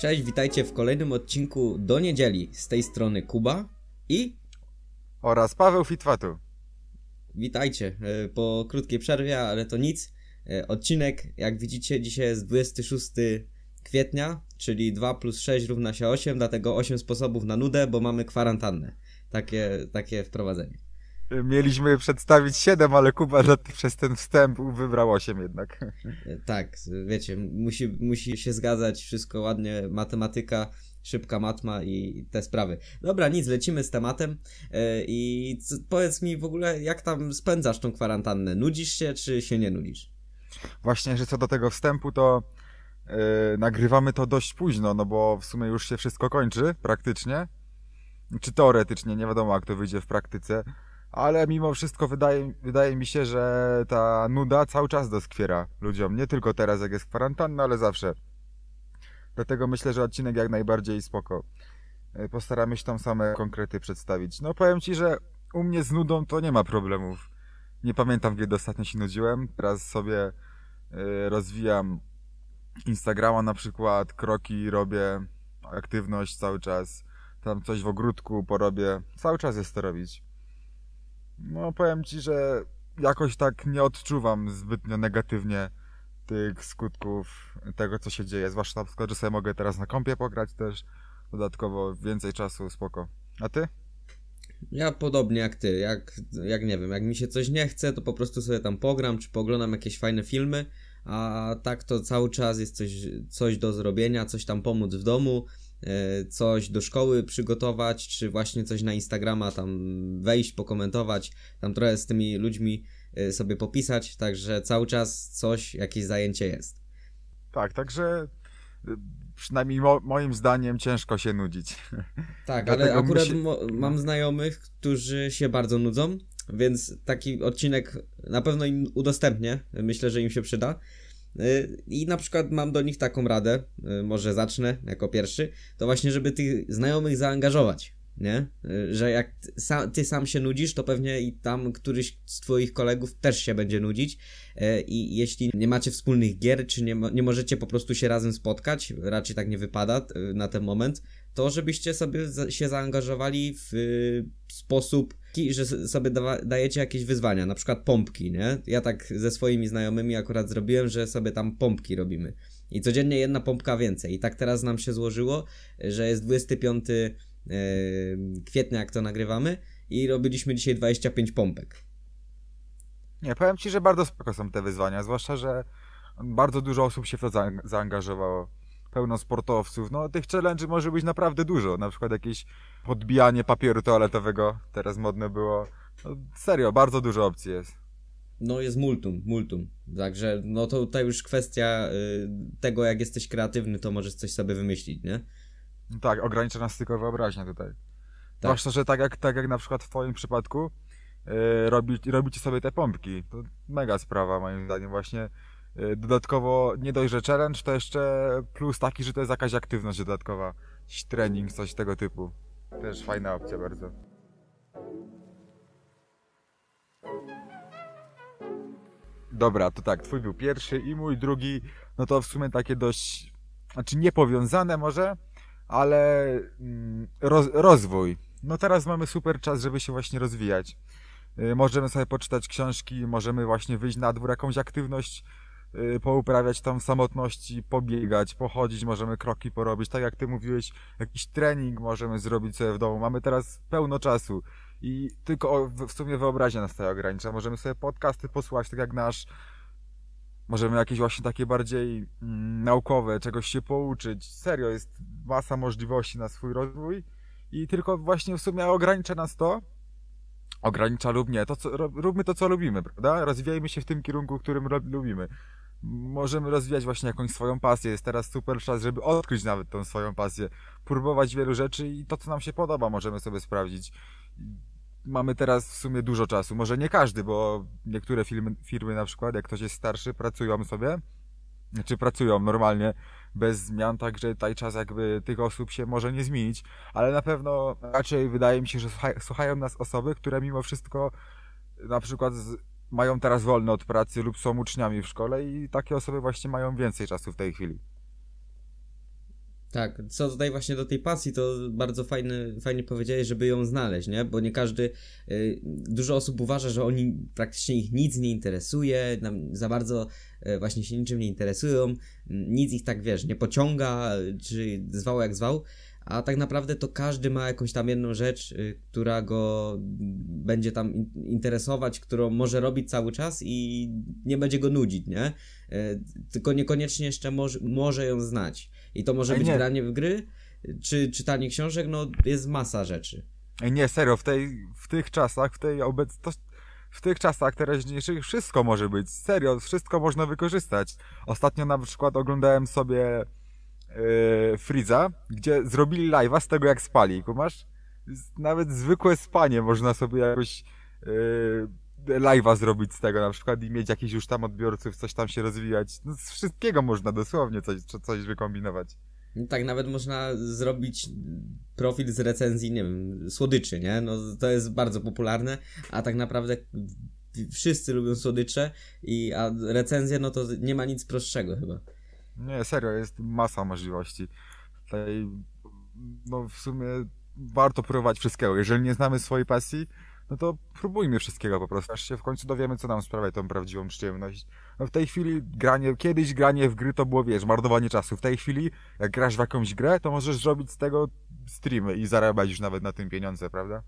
Cześć, witajcie w kolejnym odcinku do niedzieli. Z tej strony Kuba i oraz Paweł Fitwatu. Witajcie e, po krótkiej przerwie, ale to nic. E, odcinek, jak widzicie, dzisiaj jest 26 kwietnia, czyli 2 plus 6 równa się 8, dlatego 8 sposobów na nudę, bo mamy kwarantannę. Takie, takie wprowadzenie. Mieliśmy przedstawić 7, ale Kuba przez ten wstęp wybrał 8 jednak. Tak, wiecie, musi, musi się zgadzać wszystko ładnie, matematyka, szybka matma i te sprawy. Dobra, nic, lecimy z tematem e, i powiedz mi w ogóle, jak tam spędzasz tą kwarantannę? Nudzisz się, czy się nie nudzisz? Właśnie, że co do tego wstępu, to yy, nagrywamy to dość późno, no bo w sumie już się wszystko kończy, praktycznie. Czy teoretycznie, nie wiadomo jak to wyjdzie w praktyce ale mimo wszystko wydaje, wydaje mi się, że ta nuda cały czas doskwiera ludziom. Nie tylko teraz, jak jest kwarantanna, ale zawsze. Dlatego myślę, że odcinek jak najbardziej spoko. E, postaramy się tam same konkrety przedstawić. No powiem Ci, że u mnie z nudą to nie ma problemów. Nie pamiętam, kiedy ostatnio się nudziłem. Teraz sobie e, rozwijam Instagrama na przykład, kroki robię, aktywność cały czas. Tam coś w ogródku porobię. Cały czas jest to robić. No powiem Ci, że jakoś tak nie odczuwam zbytnio negatywnie tych skutków tego, co się dzieje. Zwłaszcza na przykład, że sobie mogę teraz na kompie pograć też. Dodatkowo więcej czasu, spoko. A Ty? Ja podobnie jak ty, jak, jak nie wiem, jak mi się coś nie chce, to po prostu sobie tam pogram, czy poglądam jakieś fajne filmy, a tak to cały czas jest coś, coś do zrobienia, coś tam pomóc w domu, coś do szkoły przygotować, czy właśnie coś na Instagrama tam wejść, pokomentować, tam trochę z tymi ludźmi e, sobie popisać, także cały czas coś, jakieś zajęcie jest. Tak, także e, przynajmniej mo moim zdaniem ciężko się nudzić. Tak, ale akurat mam znajomych, którzy się bardzo nudzą, więc taki odcinek na pewno im udostępnię. Myślę, że im się przyda. Y, I na przykład mam do nich taką radę, y, może zacznę jako pierwszy, to właśnie, żeby tych znajomych zaangażować, nie? Y, że jak ty sam się nudzisz, to pewnie i tam któryś z twoich kolegów też się będzie nudzić i jeśli nie macie wspólnych gier, czy nie, nie możecie po prostu się razem spotkać, raczej tak nie wypada na ten moment, to żebyście sobie się zaangażowali w sposób że sobie dajecie jakieś wyzwania, na przykład pompki, nie? Ja tak ze swoimi znajomymi akurat zrobiłem, że sobie tam pompki robimy. I codziennie jedna pompka więcej. I tak teraz nam się złożyło, że jest 25 kwietnia, jak to nagrywamy, i robiliśmy dzisiaj 25 pompek. Nie, powiem ci, że bardzo spoko są te wyzwania, zwłaszcza, że bardzo dużo osób się w to zaangażowało pełno sportowców. No tych challenge może być naprawdę dużo. Na przykład jakieś podbijanie papieru toaletowego teraz modne było. No, serio, bardzo dużo opcji jest. No jest multum, multum. Także no to tutaj już kwestia y, tego, jak jesteś kreatywny, to możesz coś sobie wymyślić, nie? No tak, ogranicza nas tylko wyobraźnia tutaj. Tak. Zwłaszcza, że tak jak, tak jak na przykład w twoim przypadku yy, robi, robicie sobie te pompki. To mega sprawa moim zdaniem właśnie Y, dodatkowo nie dość, że challenge, to jeszcze plus taki, że to jest jakaś aktywność dodatkowa. Jakiś trening, coś tego typu. Też fajna opcja bardzo. Dobra, to tak, twój był pierwszy i mój drugi, no to w sumie takie dość, znaczy niepowiązane może, ale mm, roz, rozwój. No teraz mamy super czas, żeby się właśnie rozwijać. Y, możemy sobie poczytać książki, możemy właśnie wyjść na dwór, jakąś aktywność pouprawiać tam w samotności, pobiegać, pochodzić, możemy kroki porobić, tak jak ty mówiłeś, jakiś trening możemy zrobić sobie w domu. Mamy teraz pełno czasu i tylko w sumie wyobraźnia nas tutaj ogranicza. Możemy sobie podcasty posłuchać, tak jak nasz, możemy jakieś właśnie takie bardziej mm, naukowe, czegoś się pouczyć. Serio, jest masa możliwości na swój rozwój i tylko właśnie w sumie ogranicza nas to, ogranicza lub nie, to co, róbmy to, co lubimy, prawda? Rozwijajmy się w tym kierunku, którym lubimy możemy rozwijać właśnie jakąś swoją pasję. Jest teraz super czas, żeby odkryć nawet tą swoją pasję, próbować wielu rzeczy i to, co nam się podoba, możemy sobie sprawdzić. Mamy teraz w sumie dużo czasu. Może nie każdy, bo niektóre firmy, firmy na przykład, jak ktoś jest starszy, pracują sobie, czy pracują normalnie, bez zmian, także tutaj czas jakby tych osób się może nie zmienić, ale na pewno raczej wydaje mi się, że słuchają nas osoby, które mimo wszystko na przykład mają teraz wolne od pracy lub są uczniami w szkole i takie osoby właśnie mają więcej czasu w tej chwili. Tak, co tutaj właśnie do tej pasji, to bardzo fajny, fajnie powiedziałeś, żeby ją znaleźć, nie? Bo nie każdy, y, dużo osób uważa, że oni praktycznie ich nic nie interesuje, za bardzo y, właśnie się niczym nie interesują, nic ich tak, wiesz, nie pociąga, czy zwał jak zwał, a tak naprawdę to każdy ma jakąś tam jedną rzecz, y, która go będzie tam interesować, którą może robić cały czas i nie będzie go nudzić, nie? Y, tylko niekoniecznie jeszcze może, może ją znać. I to może Ej, być nie. granie w gry, czy czytanie książek, no jest masa rzeczy. Ej, nie, serio, w, tej, w tych czasach, w tej obec... w tych czasach teraźniejszych wszystko może być. Serio, wszystko można wykorzystać. Ostatnio na przykład oglądałem sobie yy, gdzie zrobili live'a z tego jak spali, kumasz? Nawet zwykłe spanie można sobie jakoś yy, live'a zrobić z tego na przykład i mieć jakichś już tam odbiorców, coś tam się rozwijać. No z wszystkiego można dosłownie coś, coś wykombinować. No tak, nawet można zrobić profil z recenzji, nie wiem, słodyczy, nie? No to jest bardzo popularne, a tak naprawdę wszyscy lubią słodycze, i, a recenzje, no to nie ma nic prostszego chyba. Nie, serio, jest masa możliwości. Tutaj, no w sumie warto próbować wszystkiego. Jeżeli nie znamy swojej pasji, no to próbujmy wszystkiego po prostu, aż się w końcu dowiemy, co nam sprawia tą prawdziwą przyjemność. No w tej chwili granie, kiedyś granie w gry to było, wiesz, marnowanie czasu. W tej chwili, jak grasz w jakąś grę, to możesz zrobić z tego streamy i zarabiać już nawet na tym pieniądze, prawda?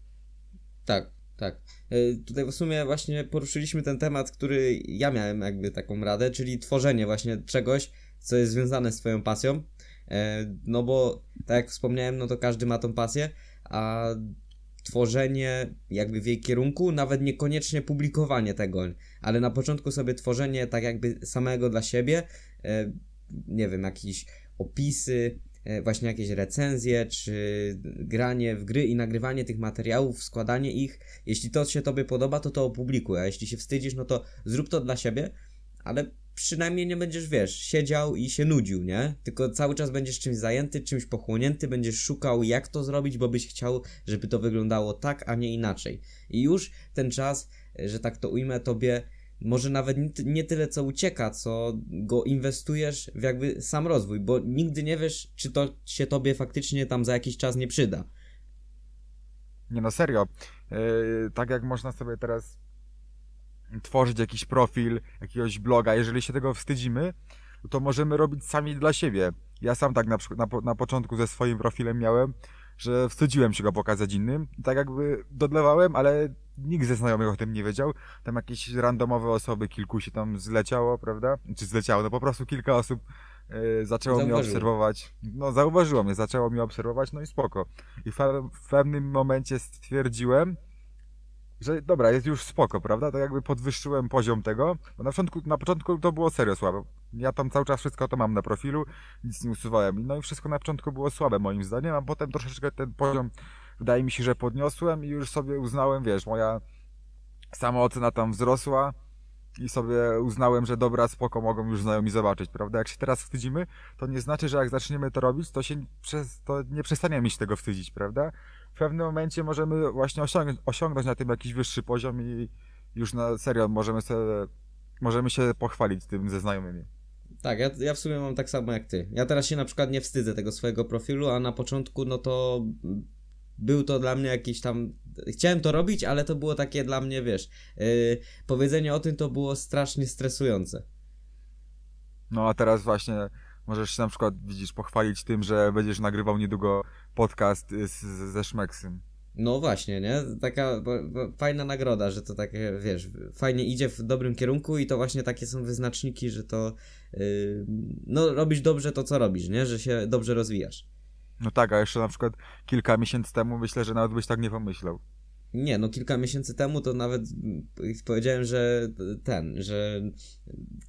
Tak, tak. E, tutaj w sumie właśnie poruszyliśmy ten temat, który ja miałem jakby taką radę, czyli tworzenie właśnie czegoś, co jest związane z twoją pasją. E, no bo, tak jak wspomniałem, no to każdy ma tą pasję, a tworzenie jakby w jej kierunku, nawet niekoniecznie publikowanie tego, ale na początku sobie tworzenie tak jakby samego dla siebie, e, nie wiem, jakieś opisy, e, właśnie jakieś recenzje, czy granie w gry i nagrywanie tych materiałów, składanie ich. Jeśli to się Tobie podoba, to to opublikuj, a jeśli się wstydzisz, no to zrób to dla siebie, ale przynajmniej nie będziesz, wiesz, siedział i się nudził, nie? Tylko cały czas będziesz czymś zajęty, czymś pochłonięty, będziesz szukał jak to zrobić, bo byś chciał, żeby to wyglądało tak, a nie inaczej. I już ten czas, że tak to ujmę, tobie może nawet nie tyle co ucieka, co go inwestujesz w jakby sam rozwój, bo nigdy nie wiesz, czy to się tobie faktycznie tam za jakiś czas nie przyda. Nie no, serio. Yy, tak jak można sobie teraz tworzyć jakiś profil, jakiegoś bloga. Jeżeli się tego wstydzimy, to możemy robić sami dla siebie. Ja sam tak na, na, na początku ze swoim profilem miałem, że wstydziłem się go pokazać innym. I tak jakby dodlewałem, ale nikt ze znajomych o tym nie wiedział. Tam jakieś randomowe osoby, kilku się tam zleciało, prawda? Czy zleciało, no po prostu kilka osób yy, zaczęło Zauważyło. mnie obserwować. No zauważyło mnie, zaczęło mnie obserwować, no i spoko. I w, w pewnym momencie stwierdziłem, że dobra, jest już spoko, prawda? To jakby podwyższyłem poziom tego, bo na początku, na początku to było serio słabe. Ja tam cały czas wszystko to mam na profilu, nic nie usuwałem. No i wszystko na początku było słabe moim zdaniem, a potem troszeczkę ten poziom wydaje mi się, że podniosłem i już sobie uznałem, wiesz, moja samoocena tam wzrosła i sobie uznałem, że dobra, spoko, mogą już znajomi zobaczyć, prawda? Jak się teraz wstydzimy, to nie znaczy, że jak zaczniemy to robić, to się przez, to nie przestaniemy się tego wstydzić, prawda? W pewnym momencie możemy właśnie osiągnąć, osiągnąć na tym jakiś wyższy poziom i już na serio możemy sobie, możemy się pochwalić tym ze znajomymi. Tak, ja, ja w sumie mam tak samo jak ty. Ja teraz się na przykład nie wstydzę tego swojego profilu, a na początku no to był to dla mnie jakiś tam. Chciałem to robić, ale to było takie dla mnie, wiesz, yy, powiedzenie o tym to było strasznie stresujące. No a teraz właśnie możesz się na przykład, widzisz, pochwalić tym, że będziesz nagrywał niedługo podcast z, ze Szmeksym. No właśnie, nie? Taka bo, bo fajna nagroda, że to takie, wiesz, fajnie idzie w dobrym kierunku i to właśnie takie są wyznaczniki, że to yy, no robisz dobrze to, co robisz, nie? Że się dobrze rozwijasz. No tak, a jeszcze na przykład kilka miesięcy temu myślę, że nawet byś tak nie pomyślał. Nie, no kilka miesięcy temu to nawet powiedziałem, że ten, że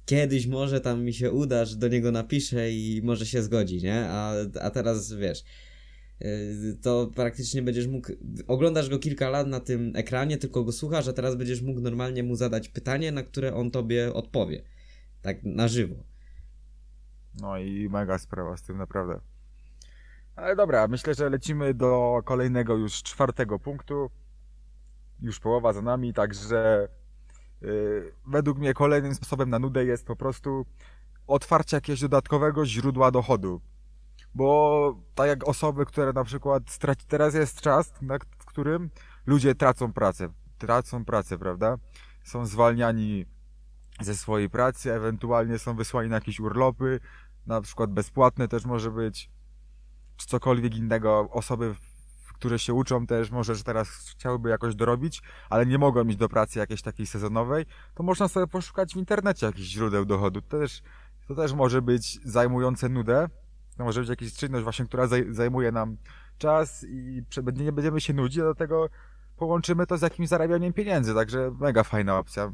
kiedyś może tam mi się uda, że do niego napiszę i może się zgodzi, nie? A, a teraz wiesz, y, to praktycznie będziesz mógł, oglądasz go kilka lat na tym ekranie, tylko go słuchasz, a teraz będziesz mógł normalnie mu zadać pytanie, na które on tobie odpowie. Tak na żywo. No i mega sprawa z tym, naprawdę. Ale dobra, myślę, że lecimy do kolejnego już czwartego punktu już połowa za nami, także yy, według mnie kolejnym sposobem na nudę jest po prostu otwarcie jakiegoś dodatkowego źródła dochodu. bo tak jak osoby, które na przykład straci, teraz jest czas, w którym ludzie tracą pracę, tracą pracę, prawda? Są zwalniani ze swojej pracy, ewentualnie są wysłani na jakieś urlopy, na przykład bezpłatne też może być, czy cokolwiek innego. Osoby, które się uczą też może, że teraz chciałyby jakoś dorobić, ale nie mogą iść do pracy jakiejś takiej sezonowej, to można sobie poszukać w internecie jakichś źródeł dochodu. To też, to też może być zajmujące nudę, to może być jakaś czynność właśnie, która zajmuje nam czas i nie będziemy się nudzić, a do tego połączymy to z jakimś zarabianiem pieniędzy, także mega fajna opcja.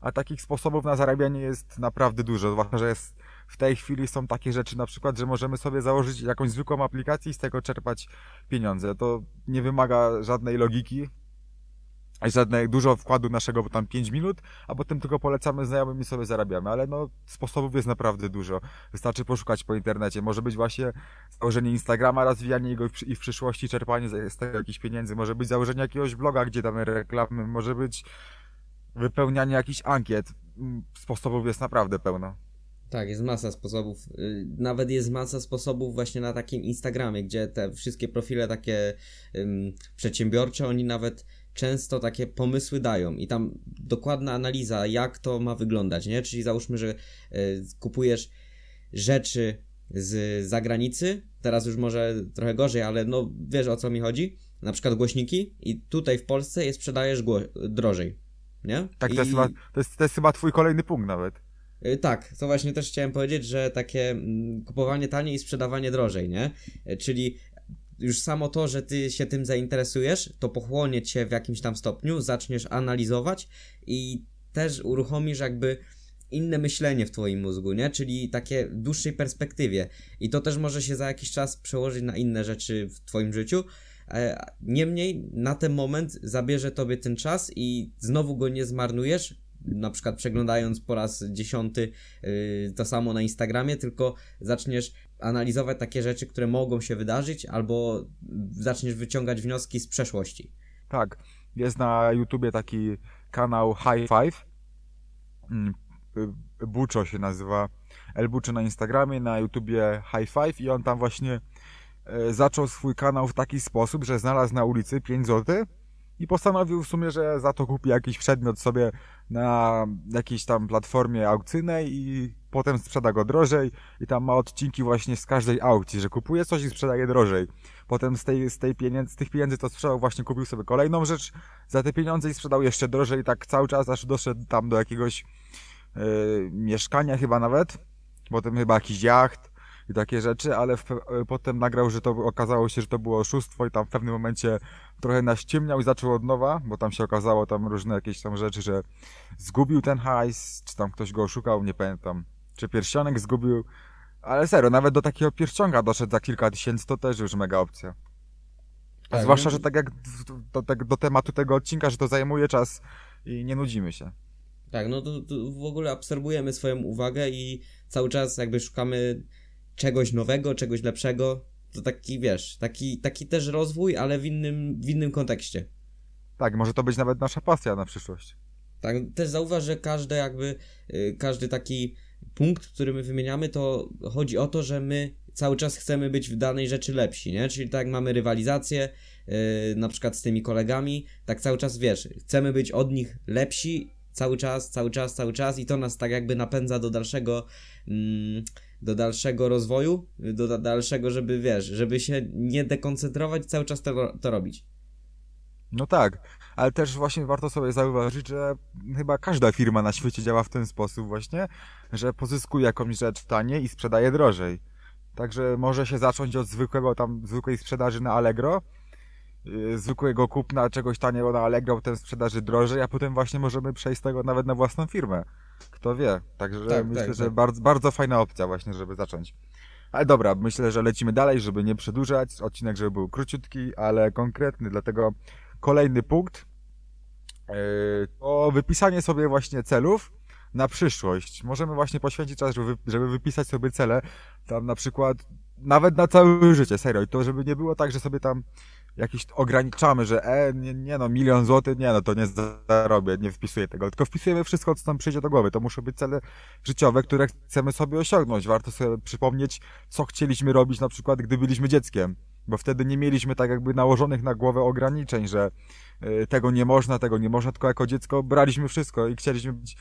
A takich sposobów na zarabianie jest naprawdę dużo, zwłaszcza, że jest, w tej chwili są takie rzeczy na przykład, że możemy sobie założyć jakąś zwykłą aplikację i z tego czerpać pieniądze. To nie wymaga żadnej logiki, żadne dużo wkładu naszego, bo tam 5 minut, a potem tylko polecamy znajomym i sobie zarabiamy, ale no sposobów jest naprawdę dużo. Wystarczy poszukać po internecie. Może być właśnie założenie Instagrama, rozwijanie jego i w przyszłości czerpanie z tego jakichś pieniędzy. Może być założenie jakiegoś bloga, gdzie damy reklamy. Może być wypełnianie jakichś ankiet. Mm, sposobów jest naprawdę pełno. Tak, jest masa sposobów. Y, nawet jest masa sposobów właśnie na takim Instagramie, gdzie te wszystkie profile takie um, przedsiębiorcze, oni nawet często takie pomysły dają i tam dokładna analiza, jak to ma wyglądać, nie? Czyli załóżmy, że y, kupujesz rzeczy z zagranicy, teraz już może trochę gorzej, ale no wiesz o co mi chodzi, na przykład głośniki i tutaj w Polsce je sprzedajesz drożej, nie? Tak, I... to, jest chyba, to, jest, to jest chyba twój kolejny punkt nawet. Y, tak, to właśnie też chciałem powiedzieć, że takie mm, kupowanie taniej i sprzedawanie drożej, nie? Y, czyli już samo to, że ty się tym zainteresujesz, to pochłonie cię w jakimś tam stopniu, zaczniesz analizować i też uruchomisz jakby inne myślenie w twoim mózgu, nie? Czyli takie w dłuższej perspektywie. I to też może się za jakiś czas przełożyć na inne rzeczy w twoim życiu. E, niemniej na ten moment zabierze tobie ten czas i znowu go nie zmarnujesz, na przykład przeglądając po raz dziesiąty yy, to samo na Instagramie, tylko zaczniesz analizować takie rzeczy, które mogą się wydarzyć, albo zaczniesz wyciągać wnioski z przeszłości. Tak, jest na YouTubie taki kanał High Five. Mm, Buczo się nazywa. El Buczo na Instagramie, na YouTubie High Five i on tam właśnie e, zaczął swój kanał w taki sposób, że znalazł na ulicy 5 zł i postanowił w sumie, że za to kupi jakiś przedmiot sobie na jakiejś tam platformie aukcyjnej i potem sprzeda go drożej. I tam ma odcinki właśnie z każdej aukcji, że kupuje coś i sprzedaje drożej. Potem z, tej, z, tej pieniędzy, z tych pieniędzy to sprzedał, właśnie kupił sobie kolejną rzecz za te pieniądze i sprzedał jeszcze drożej, tak cały czas, aż doszedł tam do jakiegoś yy, mieszkania chyba nawet, potem chyba jakiś jacht, i takie rzeczy, ale w, potem nagrał, że to okazało się, że to było oszustwo i tam w pewnym momencie trochę naściemniał i zaczął od nowa, bo tam się okazało tam różne jakieś tam rzeczy, że zgubił ten hajs, czy tam ktoś go oszukał, nie pamiętam, czy pierścionek zgubił, ale serio, nawet do takiego pierścionka doszedł za kilka tysięcy, to też już mega opcja. Tak, Zwłaszcza, że tak jak do, do, do tematu tego odcinka, że to zajmuje czas i nie nudzimy się. Tak, no to, to, w ogóle absorbujemy swoją uwagę i cały czas jakby szukamy czegoś nowego, czegoś lepszego. To taki, wiesz, taki, taki też rozwój, ale w innym, w innym kontekście. Tak, może to być nawet nasza pasja na przyszłość. Tak, też zauważ, że każdy jakby, yy, każdy taki punkt, który my wymieniamy, to chodzi o to, że my cały czas chcemy być w danej rzeczy lepsi, nie? Czyli tak jak mamy rywalizację, yy, na przykład z tymi kolegami, tak cały czas, wiesz, chcemy być od nich lepsi cały czas, cały czas, cały czas i to nas tak jakby napędza do dalszego... Yy, do dalszego rozwoju, do dalszego, żeby wiesz, żeby się nie dekoncentrować, cały czas to, to robić. No tak, ale też właśnie warto sobie zauważyć, że chyba każda firma na świecie działa w ten sposób właśnie, że pozyskuje jakąś rzecz taniej i sprzedaje drożej. Także może się zacząć od zwykłego tam, zwykłej sprzedaży na Allegro, zwykłego kupna czegoś taniego na Allegro, potem sprzedaży drożej, a potem właśnie możemy przejść z tego nawet na własną firmę. Kto wie. Także tak, myślę, tak, że tak. Bardzo, bardzo fajna opcja właśnie, żeby zacząć. Ale dobra, myślę, że lecimy dalej, żeby nie przedłużać. Odcinek, żeby był króciutki, ale konkretny, dlatego kolejny punkt yy, to wypisanie sobie właśnie celów na przyszłość. Możemy właśnie poświęcić czas, żeby, żeby wypisać sobie cele, tam na przykład nawet na całe życie, serio. I to, żeby nie było tak, że sobie tam jakiś ograniczamy, że e, nie, nie no, milion złotych, nie no, to nie zarobię, nie wpisuję tego, tylko wpisujemy wszystko, co nam przyjdzie do głowy. To muszą być cele życiowe, które chcemy sobie osiągnąć. Warto sobie przypomnieć, co chcieliśmy robić na przykład, gdy byliśmy dzieckiem bo wtedy nie mieliśmy tak jakby nałożonych na głowę ograniczeń, że y, tego nie można, tego nie można, tylko jako dziecko braliśmy wszystko i chcieliśmy być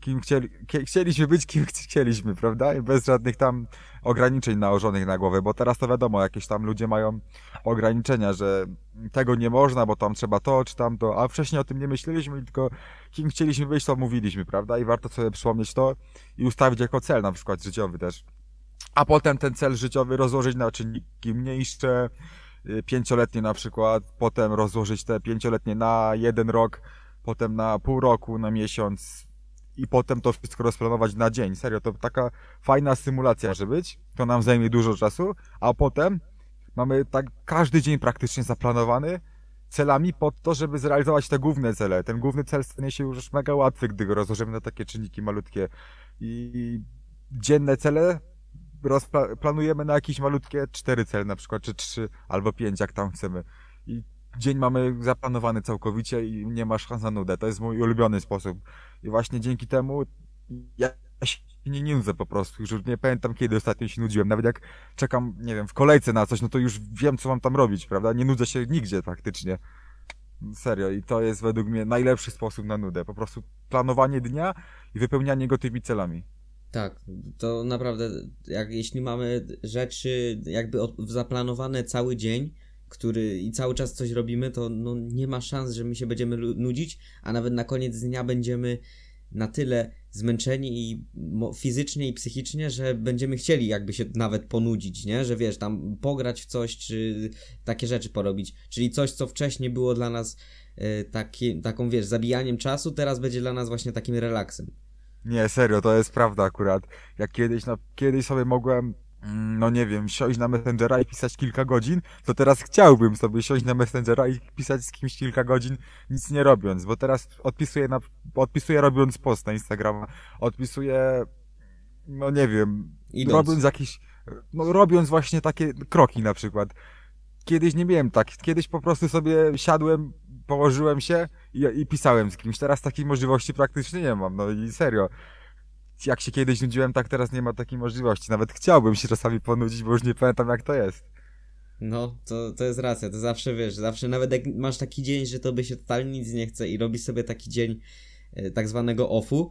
kim chcieli, chcieliśmy być kim chcieliśmy, prawda? I bez żadnych tam ograniczeń nałożonych na głowę, bo teraz to wiadomo, jakieś tam ludzie mają ograniczenia, że tego nie można, bo tam trzeba to, czy tam to, a wcześniej o tym nie myśleliśmy, tylko kim chcieliśmy być, to mówiliśmy, prawda? I warto sobie przypomnieć to i ustawić jako cel na przykład życiowy też a potem ten cel życiowy rozłożyć na czynniki mniejsze, y, pięcioletnie na przykład, potem rozłożyć te pięcioletnie na jeden rok, potem na pół roku, na miesiąc i potem to wszystko rozplanować na dzień. Serio, to taka fajna symulacja może być. To nam zajmie dużo czasu, a potem mamy tak każdy dzień praktycznie zaplanowany celami pod to, żeby zrealizować te główne cele. Ten główny cel stanie się już mega łatwy, gdy go rozłożymy na takie czynniki malutkie. I dzienne cele planujemy na jakieś malutkie cztery cele na przykład, czy trzy albo pięć, jak tam chcemy. I dzień mamy zaplanowany całkowicie i nie ma szans na nudę. To jest mój ulubiony sposób. I właśnie dzięki temu ja się nie nudzę po prostu. Już nie pamiętam kiedy ostatnio się nudziłem. Nawet jak czekam, nie wiem, w kolejce na coś, no to już wiem, co mam tam robić, prawda? Nie nudzę się nigdzie praktycznie. Serio. I to jest według mnie najlepszy sposób na nudę. Po prostu planowanie dnia i wypełnianie go tymi celami. Tak, to naprawdę, jak jeśli mamy rzeczy jakby od, zaplanowane cały dzień, który i cały czas coś robimy, to no, nie ma szans, że my się będziemy nudzić, a nawet na koniec dnia będziemy na tyle zmęczeni i fizycznie i psychicznie, że będziemy chcieli jakby się nawet ponudzić, nie? Że wiesz, tam pograć w coś, czy takie rzeczy porobić. Czyli coś, co wcześniej było dla nas y, taki, taką, wiesz, zabijaniem czasu, teraz będzie dla nas właśnie takim relaksem. Nie, serio, to jest prawda akurat. Jak kiedyś, no, kiedyś sobie mogłem, mm, no nie wiem, siąść na Messengera i pisać kilka godzin, to teraz chciałbym sobie siąść na Messengera i pisać z kimś kilka godzin, nic nie robiąc, bo teraz odpisuję, na, odpisuję robiąc post na Instagrama, odpisuję, no nie wiem, Idąc. robiąc jakieś, no robiąc właśnie takie kroki na przykład. Kiedyś nie miałem tak, kiedyś po prostu sobie siadłem, położyłem się i, i pisałem z kimś. Teraz takiej możliwości praktycznie nie mam, no i serio. Jak się kiedyś nudziłem, tak teraz nie ma takiej możliwości. Nawet chciałbym się czasami ponudzić, bo już nie pamiętam jak to jest. No, to, to jest racja, to zawsze wiesz, zawsze nawet jak masz taki dzień, że tobie się totalnie nic nie chce i robisz sobie taki dzień e, tak zwanego offu,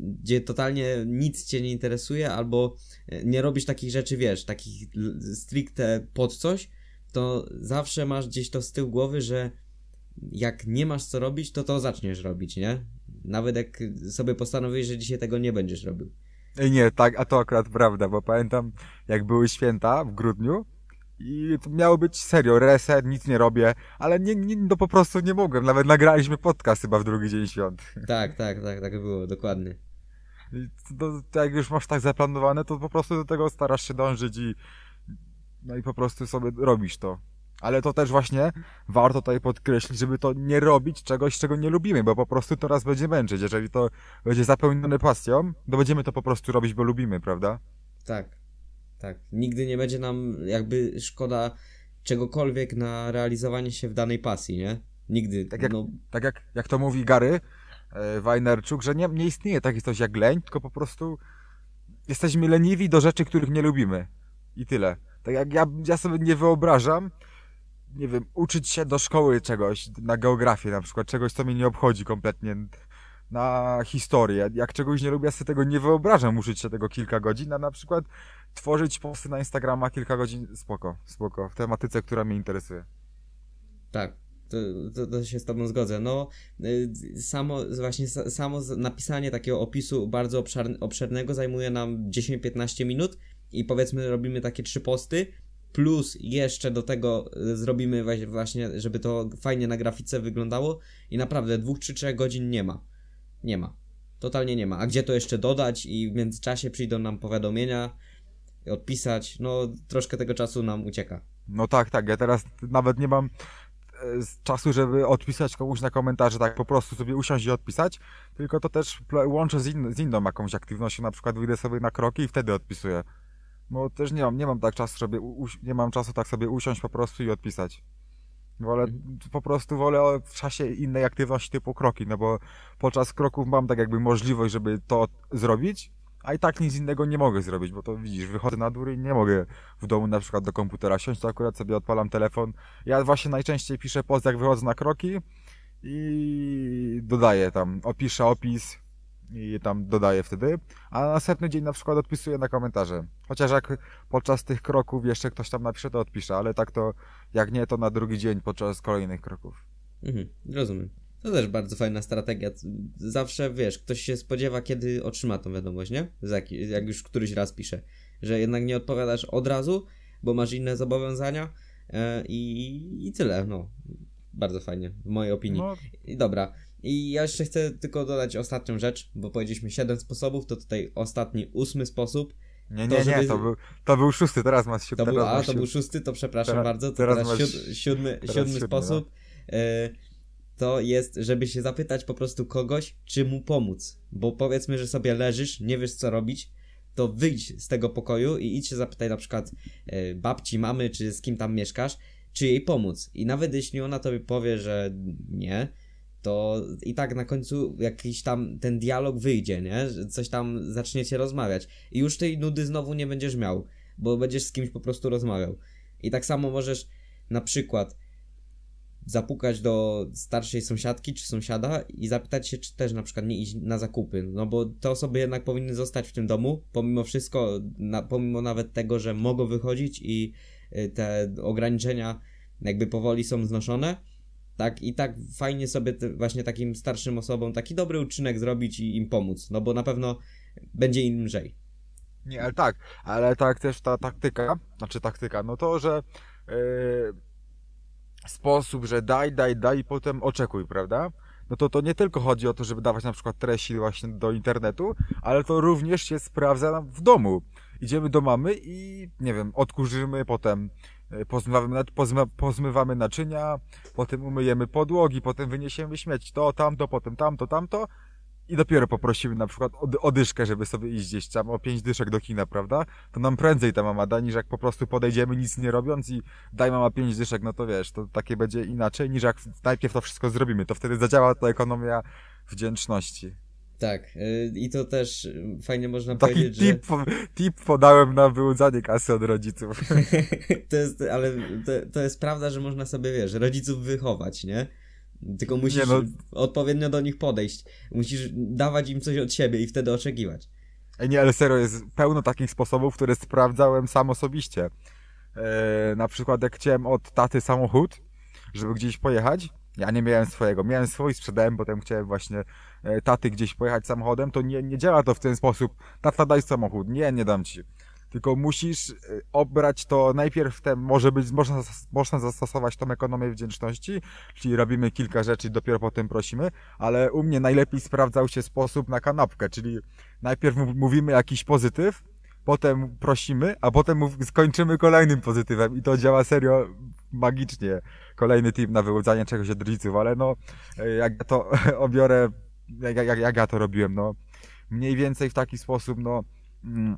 gdzie totalnie nic cię nie interesuje, albo e, nie robisz takich rzeczy, wiesz, takich stricte pod coś, to zawsze masz gdzieś to z tyłu głowy, że jak nie masz co robić, to to zaczniesz robić, nie? Nawet jak sobie postanowisz, że dzisiaj tego nie będziesz robił. Nie, tak, a to akurat prawda, bo pamiętam, jak były święta w grudniu i to miało być serio, reset, nic nie robię, ale nie, nie, no po prostu nie mogłem, nawet nagraliśmy podcast chyba w drugi dzień świąt. Tak, tak, tak, tak było, dokładnie. To, to jak już masz tak zaplanowane, to po prostu do tego starasz się dążyć i no i po prostu sobie robisz to. Ale to też właśnie warto tutaj podkreślić, żeby to nie robić czegoś, czego nie lubimy, bo po prostu to raz będzie męczyć. Jeżeli to będzie zapełnione pasją, to będziemy to po prostu robić, bo lubimy, prawda? Tak, tak. Nigdy nie będzie nam jakby szkoda czegokolwiek na realizowanie się w danej pasji, nie? Nigdy. Tak jak, no... tak jak, jak to mówi Gary e, Weinerczuk, że nie, nie istnieje takie coś jak leń, tylko po prostu jesteśmy leniwi do rzeczy, których nie lubimy. I tyle. Tak jak ja, ja sobie nie wyobrażam, nie wiem, uczyć się do szkoły czegoś, na geografię na przykład, czegoś, co mnie nie obchodzi kompletnie, na historię. Jak czegoś nie lubię, sobie tego nie wyobrażam uczyć się tego kilka godzin, a na przykład tworzyć posty na Instagrama kilka godzin, spoko, spoko, w tematyce, która mnie interesuje. Tak, to, to, to, się z Tobą zgodzę. No, y, samo, właśnie samo napisanie takiego opisu bardzo obszernego zajmuje nam 10-15 minut i powiedzmy robimy takie trzy posty, plus jeszcze do tego e, zrobimy właśnie, żeby to fajnie na grafice wyglądało i naprawdę dwóch czy trzech godzin nie ma. Nie ma. Totalnie nie ma. A gdzie to jeszcze dodać i w międzyczasie przyjdą nam powiadomienia, odpisać, no troszkę tego czasu nam ucieka. No tak, tak. Ja teraz nawet nie mam e, czasu, żeby odpisać komuś na komentarze, tak po prostu sobie usiąść i odpisać, tylko to też łączę z, in, z inną jakąś aktywnością, na przykład wyjdę sobie na kroki i wtedy odpisuję. Bo też nie mam, nie mam tak czasu, żeby, nie mam czasu tak sobie usiąść po prostu i odpisać. Wolę, mhm. po prostu wolę w czasie innej aktywności typu kroki, no bo podczas kroków mam tak jakby możliwość, żeby to zrobić, a i tak nic innego nie mogę zrobić, bo to widzisz, wychodzę na dół i nie mogę w domu na przykład do komputera siąść, to akurat sobie odpalam telefon. Ja właśnie najczęściej piszę post, jak wychodzę na kroki i dodaję tam, opiszę opis i tam dodaję wtedy, a na następny dzień na przykład odpisuję na komentarze. Chociaż jak podczas tych kroków jeszcze ktoś tam napisze, to odpiszę, ale tak to, jak nie, to na drugi dzień podczas kolejnych kroków. Mhm, rozumiem. To też bardzo fajna strategia. Zawsze, wiesz, ktoś się spodziewa, kiedy otrzyma tą wiadomość, nie? Jak, jak już któryś raz pisze. Że jednak nie odpowiadasz od razu, bo masz inne zobowiązania e, i, i tyle, no. Bardzo fajnie, w mojej opinii. No. I dobra. I ja jeszcze chcę tylko dodać ostatnią rzecz, bo powiedzieliśmy 7 sposobów, to tutaj ostatni, ósmy sposób. Nie, nie, to, żeby... nie, to był, to był szósty, teraz masz siódmy. To był, a, to był szósty, to przepraszam teraz, bardzo. To teraz, teraz siód, siódmy, teraz siódmy, siódmy, sposób. No. Y to jest, żeby się zapytać po prostu kogoś, czy mu pomóc. Bo powiedzmy, że sobie leżysz, nie wiesz co robić, to wyjdź z tego pokoju i idź się zapytaj na przykład e, babci, mamy, czy z kim tam mieszkasz, czy jej pomóc. I nawet jeśli ona tobie powie, że nie, to i tak na końcu jakiś tam ten dialog wyjdzie, nie? Coś tam zaczniecie rozmawiać. I już tej nudy znowu nie będziesz miał, bo będziesz z kimś po prostu rozmawiał. I tak samo możesz na przykład zapukać do starszej sąsiadki czy sąsiada i zapytać się, czy też na przykład nie iść na zakupy. No bo te osoby jednak powinny zostać w tym domu, pomimo wszystko, na, pomimo nawet tego, że mogą wychodzić i y, te ograniczenia jakby powoli są znoszone. Tak, i tak fajnie sobie właśnie takim starszym osobom taki dobry uczynek zrobić i im pomóc, no bo na pewno będzie im lżej. Nie, ale tak, ale tak też ta taktyka, znaczy taktyka, no to, że yy sposób, że daj, daj, daj i potem oczekuj, prawda? No to to nie tylko chodzi o to, żeby dawać na przykład treści właśnie do internetu, ale to również się sprawdza w domu. Idziemy do mamy i, nie wiem, odkurzymy, potem e, pozmywamy, pozmywamy naczynia, potem umyjemy podłogi, potem wyniesiemy śmieć, to, tamto, potem tamto, tamto i dopiero poprosimy na przykład o, o dyszkę, żeby sobie iść gdzieś tam, o pięć dyszek do kina, prawda? To nam prędzej ta mama da, niż jak po prostu podejdziemy nic nie robiąc i daj mama pięć dyszek, no to wiesz, to takie będzie inaczej, niż jak najpierw to wszystko zrobimy. To wtedy zadziała ta ekonomia wdzięczności. Tak, yy, i to też fajnie można Taki powiedzieć, tip, że... tip podałem na wyłudzanie kasy od rodziców. to jest, ale to, to jest prawda, że można sobie, wiesz, rodziców wychować, nie? Tylko musisz no... odpowiednio do nich podejść. Musisz dawać im coś od siebie i wtedy oczekiwać. Nie, ale serio, jest pełno takich sposobów, które sprawdzałem sam osobiście. Eee, na przykład jak chciałem od taty samochód, żeby gdzieś pojechać, ja nie miałem swojego, miałem swój, sprzedałem, potem chciałem właśnie e, taty gdzieś pojechać samochodem, to nie, nie działa to w ten sposób, tata daj samochód, nie, nie dam ci. Tylko musisz y, obrać to najpierw ten, może być, można, można zastosować tą ekonomię wdzięczności, czyli robimy kilka rzeczy dopiero potem prosimy, ale u mnie najlepiej sprawdzał się sposób na kanapkę, czyli najpierw mówimy jakiś pozytyw, potem prosimy, a potem skończymy kolejnym pozytywem i to działa serio magicznie. Kolejny tip na wyłudzanie czegoś od rodziców, ale no, jak ja to obiorę, jak, jak, jak ja to robiłem, no, mniej więcej w taki sposób, no, mm,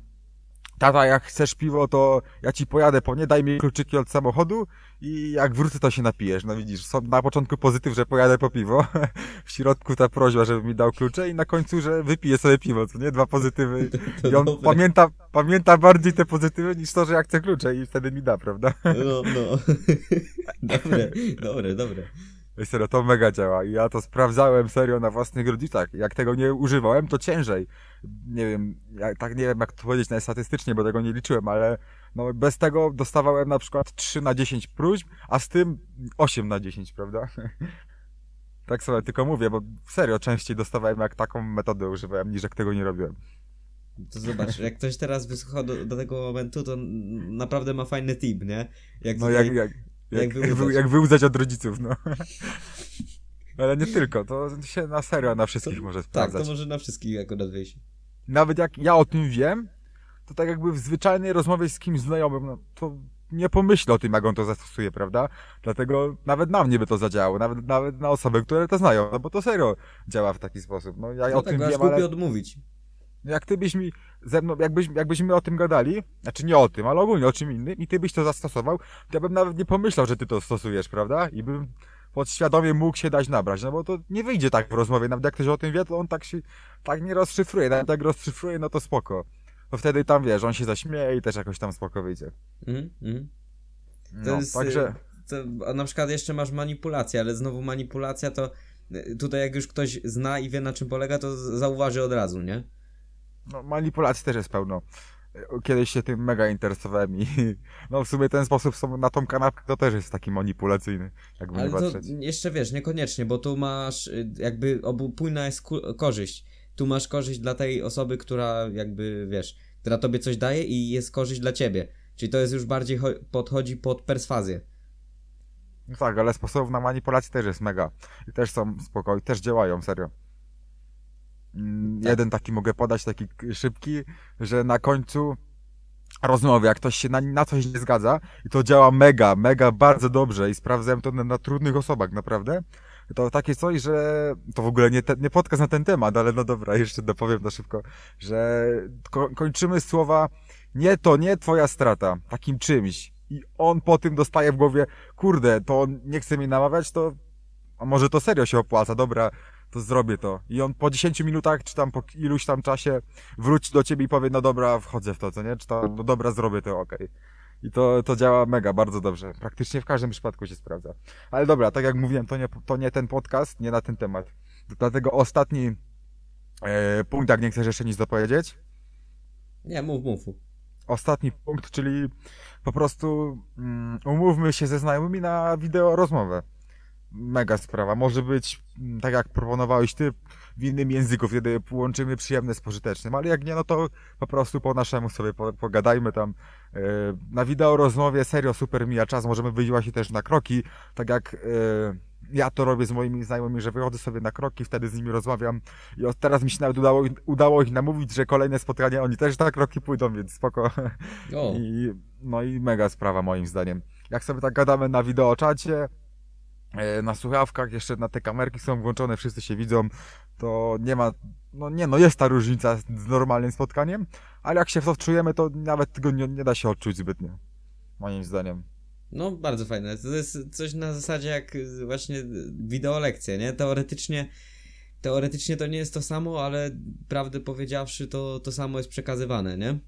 tata, jak chcesz piwo, to ja ci pojadę po nie, daj mi kluczyki od samochodu i jak wrócę, to się napijesz. No widzisz, na początku pozytyw, że pojadę po piwo, w środku ta prośba, żeby mi dał klucze i na końcu, że wypiję sobie piwo, co nie? Dwa pozytywy. I on pamięta, pamięta bardziej te pozytywy niż to, że ja chcę klucze i wtedy mi da, prawda? No, no. dobre, dobre, dobre. Serio, to mega działa i ja to sprawdzałem serio na własnych rodzicach. Jak tego nie używałem, to ciężej. Nie wiem, ja, tak nie wiem jak to powiedzieć na statystycznie, bo tego nie liczyłem, ale no bez tego dostawałem na przykład 3 na 10 próśb, a z tym 8 na 10, prawda? tak sobie tylko mówię, bo serio częściej dostawałem jak taką metodę używałem, niż jak tego nie robiłem. To zobacz, jak ktoś teraz wysłuchał do, do, tego momentu, to naprawdę ma fajny tip, nie? Jak no jak, jak, jak, jak, wyłudzać. jak wyłudzać od rodziców, no. Ale nie tylko, to się na serio na wszystkich to, może sprawdzać. Tak, to może na wszystkich akurat wyjść. Nawet jak ja o tym wiem, to tak jakby w zwyczajnej rozmowie z kimś znajomym, no to nie pomyślę o tym, jak on to zastosuje, prawda? Dlatego nawet na mnie by to zadziałało, nawet, nawet na osoby, które to znają, no bo to serio działa w taki sposób. No ja no o tak, tym wiem, ale... odmówić. Jak ty byś mi ze mną, jakbyś, jakbyśmy o tym gadali, znaczy nie o tym, ale ogólnie o czym innym i ty byś to zastosował, to ja bym nawet nie pomyślał, że ty to stosujesz, prawda? I bym podświadomie mógł się dać nabrać, no bo to nie wyjdzie tak w rozmowie, nawet jak ktoś o tym wie, to on tak się, tak nie rozszyfruje, nawet jak rozszyfruje, no to spoko. To wtedy tam, wiesz, on się zaśmieje i też jakoś tam spoko wyjdzie. Mhm, mhm. No, jest, także... To, na przykład jeszcze masz manipulację, ale znowu manipulacja to y, tutaj jak już ktoś zna i wie na czym polega, to zauważy od razu, nie? No, manipulacji też jest pełno. Kiedyś się tym mega interesowałem i no w sumie ten sposób na tą kanapkę to też jest taki manipulacyjny, jakby Ale to jeszcze wiesz, niekoniecznie, bo tu masz y, jakby obopólna jest korzyść. Tu masz korzyść dla tej osoby, która jakby, wiesz, która tobie coś daje i jest korzyść dla ciebie. Czyli to jest już bardziej podchodzi pod perswazję. No tak, ale sposobów na manipulację też jest mega. I też są spokojni, też działają, serio. Mm, tak. Jeden taki mogę podać, taki szybki, że na końcu rozmowy, jak ktoś się na, na coś nie zgadza i to działa mega, mega bardzo dobrze i sprawdzałem to na, na trudnych osobach, naprawdę. To takie coś, że to w ogóle nie, te, nie podcast na ten temat, ale no dobra, jeszcze dopowiem to szybko, że ko kończymy słowa nie to, nie twoja strata, takim czymś. I on po tym dostaje w głowie, kurde, to on nie chce mi namawiać, to a może to serio się opłaca, dobra, to zrobię to. I on po 10 minutach, czy tam po iluś tam czasie wróci do ciebie i powie, no dobra, wchodzę w to, co nie? Czy to, no dobra, zrobię to, okej. Okay. I to, to działa mega, bardzo dobrze. Praktycznie w każdym przypadku się sprawdza. Ale dobra, tak jak mówiłem, to nie, to nie ten podcast, nie na ten temat. Dlatego ostatni e, punkt, jak nie chcesz jeszcze nic dopowiedzieć? Nie, mów, mów. Ostatni punkt, czyli po prostu um, umówmy się ze znajomymi na wideo rozmowę mega sprawa. Może być, mm, tak jak proponowałeś ty, w innym języku, wtedy połączymy przyjemne z pożytecznym, ale jak nie, no to po prostu po naszemu sobie pogadajmy tam. E, na wideo rozmowie serio super mija czas, możemy wyjść się też na kroki, tak jak e, ja to robię z moimi znajomymi, że wychodzę sobie na kroki, wtedy z nimi rozmawiam i teraz mi się nawet udało, udało ich namówić, że kolejne spotkania oni też na kroki pójdą, więc spoko. I, no i mega sprawa moim zdaniem. Jak sobie tak gadamy na wideoczacie, na słuchawkach, jeszcze na te kamerki są włączone, wszyscy się widzą, to nie ma, no nie no, jest ta różnica z normalnym spotkaniem, ale jak się w to wczujemy, to nawet tego nie, nie da się odczuć zbytnio, moim zdaniem. No, bardzo fajne. To jest coś na zasadzie jak właśnie wideolekcje, nie? Teoretycznie, teoretycznie to nie jest to samo, ale prawdę powiedziawszy, to, to samo jest przekazywane, nie?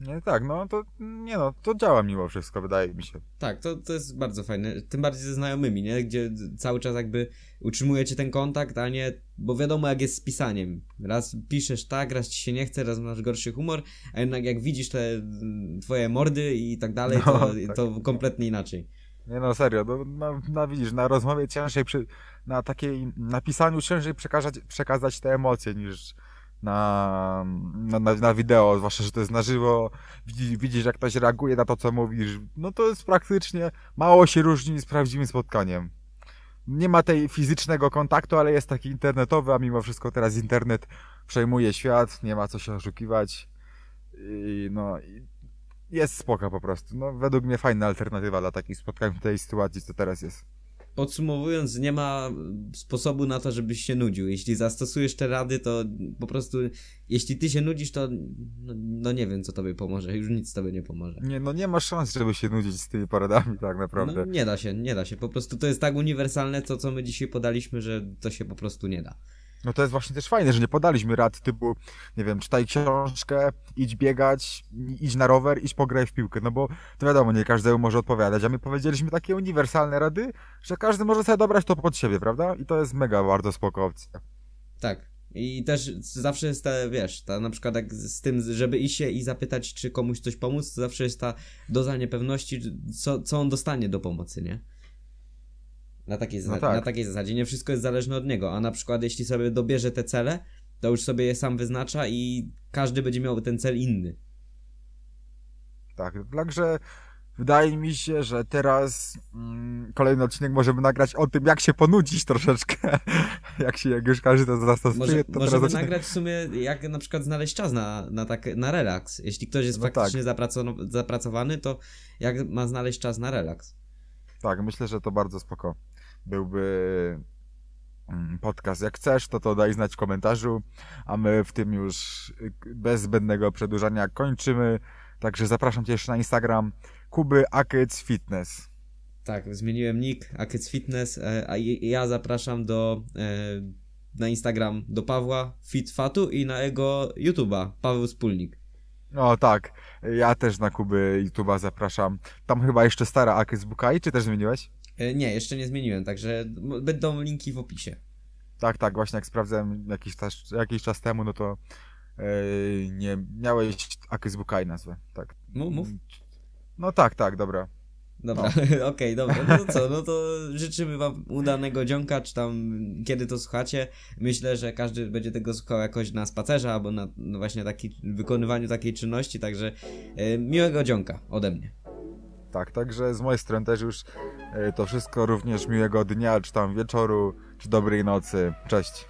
Nie, tak, no to nie no, to działa mimo wszystko, wydaje mi się. Tak, to, to jest bardzo fajne. Tym bardziej ze znajomymi, nie? Gdzie cały czas jakby utrzymujecie ten kontakt, a nie, bo wiadomo jak jest z pisaniem. Raz piszesz tak, raz ci się nie chce, raz masz gorszy humor, a jednak jak widzisz te twoje mordy i tak dalej, to, no, tak. to kompletnie inaczej. Nie no, serio, no, no, no widzisz, na rozmowie ciężej, przy, na takiej, na pisaniu ciężej przekazać, przekazać te emocje niż na, na, na, wideo, zwłaszcza, że to jest na żywo, widzisz, widzisz, jak ktoś reaguje na to, co mówisz, no to jest praktycznie, mało się różni z prawdziwym spotkaniem. Nie ma tej fizycznego kontaktu, ale jest taki internetowy, a mimo wszystko teraz internet przejmuje świat, nie ma co się oszukiwać i no, jest spoko po prostu. No, według mnie fajna alternatywa dla takich spotkań w tej sytuacji, co teraz jest podsumowując, nie ma sposobu na to, żebyś się nudził. Jeśli zastosujesz te rady, to po prostu, jeśli ty się nudzisz, to no, no nie wiem, co tobie pomoże. Już nic tobie nie pomoże. Nie, no nie ma szans, żeby się nudzić z tymi poradami, tak naprawdę. No, nie da się, nie da się. Po prostu to jest tak uniwersalne, to co my dzisiaj podaliśmy, że to się po prostu nie da. No to jest właśnie też fajne, że nie podaliśmy rad typu, nie wiem, czytaj książkę, idź biegać, idź na rower, idź pograj w piłkę, no bo to wiadomo, nie każdemu może odpowiadać, a my powiedzieliśmy takie uniwersalne rady, że każdy może sobie dobrać to pod siebie, prawda? I to jest mega bardzo spoko opcja. Tak. I też zawsze jest ta, wiesz, ta na przykład jak z tym, żeby iść się i zapytać, czy komuś coś pomóc, to zawsze jest ta doza niepewności, co, co on dostanie do pomocy, nie? Na takiej, no tak. na takiej zasadzie. Nie wszystko jest zależne od niego. A na przykład, jeśli sobie dobierze te cele, to już sobie je sam wyznacza i każdy będzie miał ten cel inny. Tak, także wydaje mi się, że teraz mm, kolejny odcinek możemy nagrać o tym, jak się ponudzić troszeczkę. jak się, jak już każdy to zastosuje, Może, to Możemy odcinek... nagrać w sumie, jak na przykład znaleźć czas na, na, tak, na relaks. Jeśli ktoś jest no faktycznie tak. zapracowany, to jak ma znaleźć czas na relaks? Tak, myślę, że to bardzo spoko byłby mm, podcast. Jak chcesz, to to daj znać w komentarzu, a my w tym już y, bez zbędnego przedłużania kończymy. Także zapraszam Cię jeszcze na Instagram Kuby Akyc Fitness. Tak, zmieniłem nick Akyc Fitness, e, a ja zapraszam do e, na Instagram do Pawła Fitfatu i na jego YouTube'a Paweł Wspólnik. O tak, ja też na Kuby YouTube'a zapraszam. Tam chyba jeszcze stara Akyc Bukai, czy też zmieniłeś? E, nie, jeszcze nie zmieniłem, także będą linki w opisie. Tak, tak, właśnie jak sprawdzałem jakiś czas, jakiś czas temu, no to yy, nie miałeś Akyc Bukai nazwę, tak. Mów, mów. No tak, tak, dobra. Dobra, no. okej, okay, dobra. No to co, no to życzymy wam udanego dzionka, czy tam kiedy to słuchacie. Myślę, że każdy będzie tego słuchał jakoś na spacerze, albo na no właśnie taki, wykonywaniu takiej czynności, także e, miłego dzionka ode mnie. Tak, także z mojej strony też już e, to wszystko, również miłego dnia, czy tam wieczoru, czy dobrej nocy. Cześć.